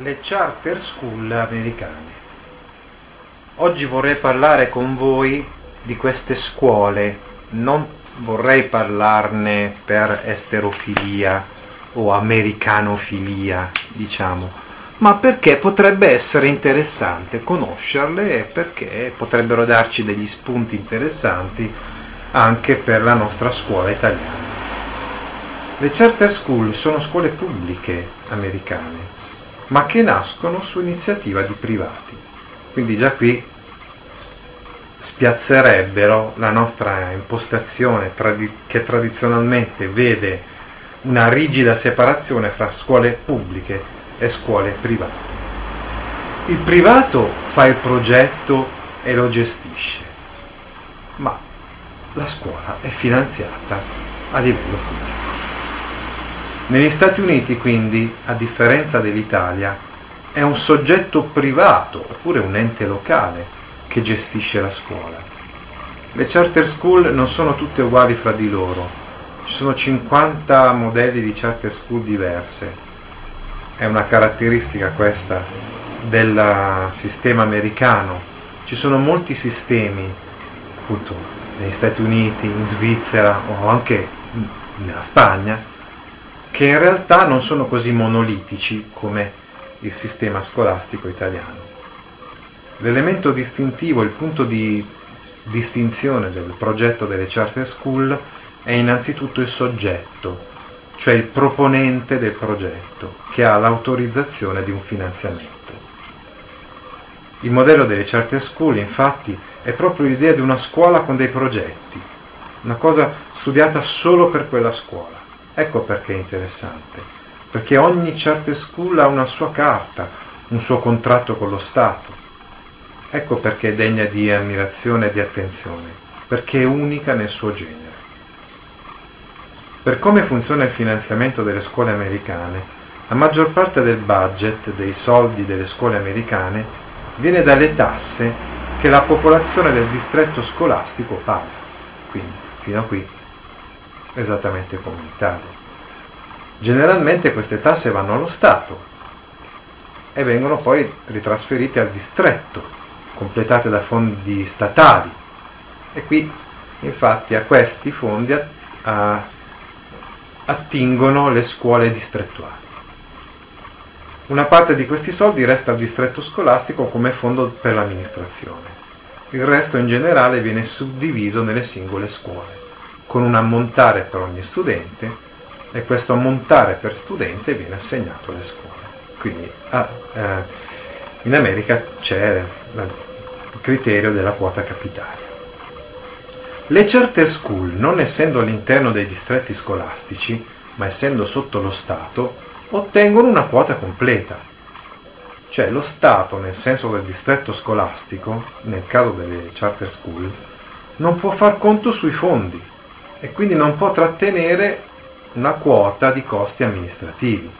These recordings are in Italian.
Le charter school americane. Oggi vorrei parlare con voi di queste scuole, non vorrei parlarne per esterofilia o americanofilia, diciamo, ma perché potrebbe essere interessante conoscerle e perché potrebbero darci degli spunti interessanti anche per la nostra scuola italiana. Le charter school sono scuole pubbliche americane, ma che nascono su iniziativa di privati. Quindi già qui spiazzerebbero la nostra impostazione tradi- che tradizionalmente vede una rigida separazione fra scuole pubbliche e scuole private. Il privato fa il progetto e lo gestisce, ma la scuola è finanziata a livello pubblico. Negli Stati Uniti, quindi, a differenza dell'Italia, è un soggetto privato oppure un ente locale che gestisce la scuola. Le charter school non sono tutte uguali fra di loro, ci sono 50 modelli di charter school diverse. È una caratteristica questa del sistema americano. Ci sono molti sistemi, appunto, negli Stati Uniti, in Svizzera o anche nella Spagna, che in realtà non sono così monolitici come il sistema scolastico italiano. L'elemento distintivo, il punto di distinzione del progetto delle charter school è innanzitutto il soggetto, cioè il proponente del progetto, che ha l'autorizzazione di un finanziamento. Il modello delle charter school, infatti, è proprio l'idea di una scuola con dei progetti, una cosa studiata solo per quella scuola. Ecco perché è interessante, perché ogni charter school ha una sua carta, un suo contratto con lo Stato, Ecco perché è degna di ammirazione e di attenzione, perché è unica nel suo genere. Per come funziona il finanziamento delle scuole americane, la maggior parte del budget dei soldi delle scuole americane viene dalle tasse che la popolazione del distretto scolastico paga. Quindi, fino a qui, esattamente come in Italia. Generalmente queste tasse vanno allo Stato e vengono poi ritrasferite al distretto completate da fondi statali e qui infatti a questi fondi a, a, attingono le scuole distrettuali. Una parte di questi soldi resta al distretto scolastico come fondo per l'amministrazione. Il resto in generale viene suddiviso nelle singole scuole, con un ammontare per ogni studente e questo ammontare per studente viene assegnato alle scuole. Quindi ah, eh, in America c'è la criterio della quota capitaria. Le charter school, non essendo all'interno dei distretti scolastici, ma essendo sotto lo Stato, ottengono una quota completa. Cioè lo Stato, nel senso del distretto scolastico, nel caso delle charter school, non può far conto sui fondi e quindi non può trattenere una quota di costi amministrativi.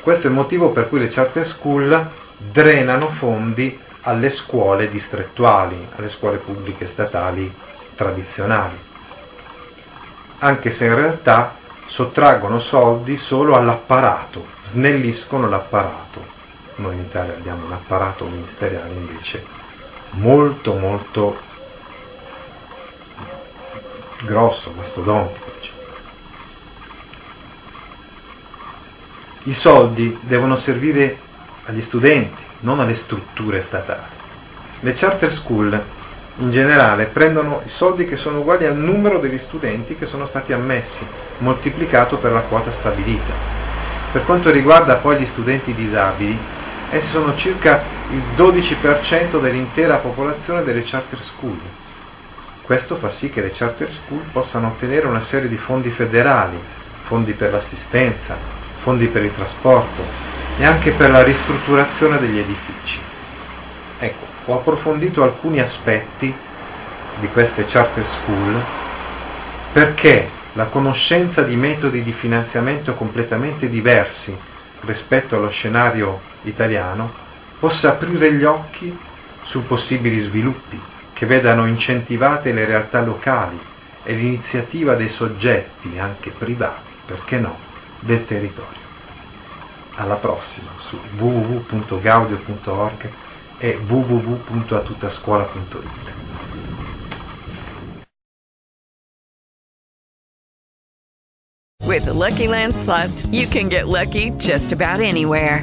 Questo è il motivo per cui le charter school drenano fondi alle scuole distrettuali, alle scuole pubbliche statali tradizionali, anche se in realtà sottraggono soldi solo all'apparato, snelliscono l'apparato, Noi in Italia abbiamo un apparato ministeriale invece molto molto grosso, mastodontico. I soldi devono servire agli studenti, non alle strutture statali. Le charter school in generale prendono i soldi che sono uguali al numero degli studenti che sono stati ammessi, moltiplicato per la quota stabilita. Per quanto riguarda poi gli studenti disabili, essi sono circa il 12% dell'intera popolazione delle charter school. Questo fa sì che le charter school possano ottenere una serie di fondi federali, fondi per l'assistenza, fondi per il trasporto e anche per la ristrutturazione degli edifici. Ecco, ho approfondito alcuni aspetti di queste charter school perché la conoscenza di metodi di finanziamento completamente diversi rispetto allo scenario italiano possa aprire gli occhi su possibili sviluppi che vedano incentivate le realtà locali e l'iniziativa dei soggetti, anche privati, perché no, del territorio. Alla prossima su www.gaudio.org e www.atutascuola.it. With the Lucky Land slots, you can get lucky just about anywhere.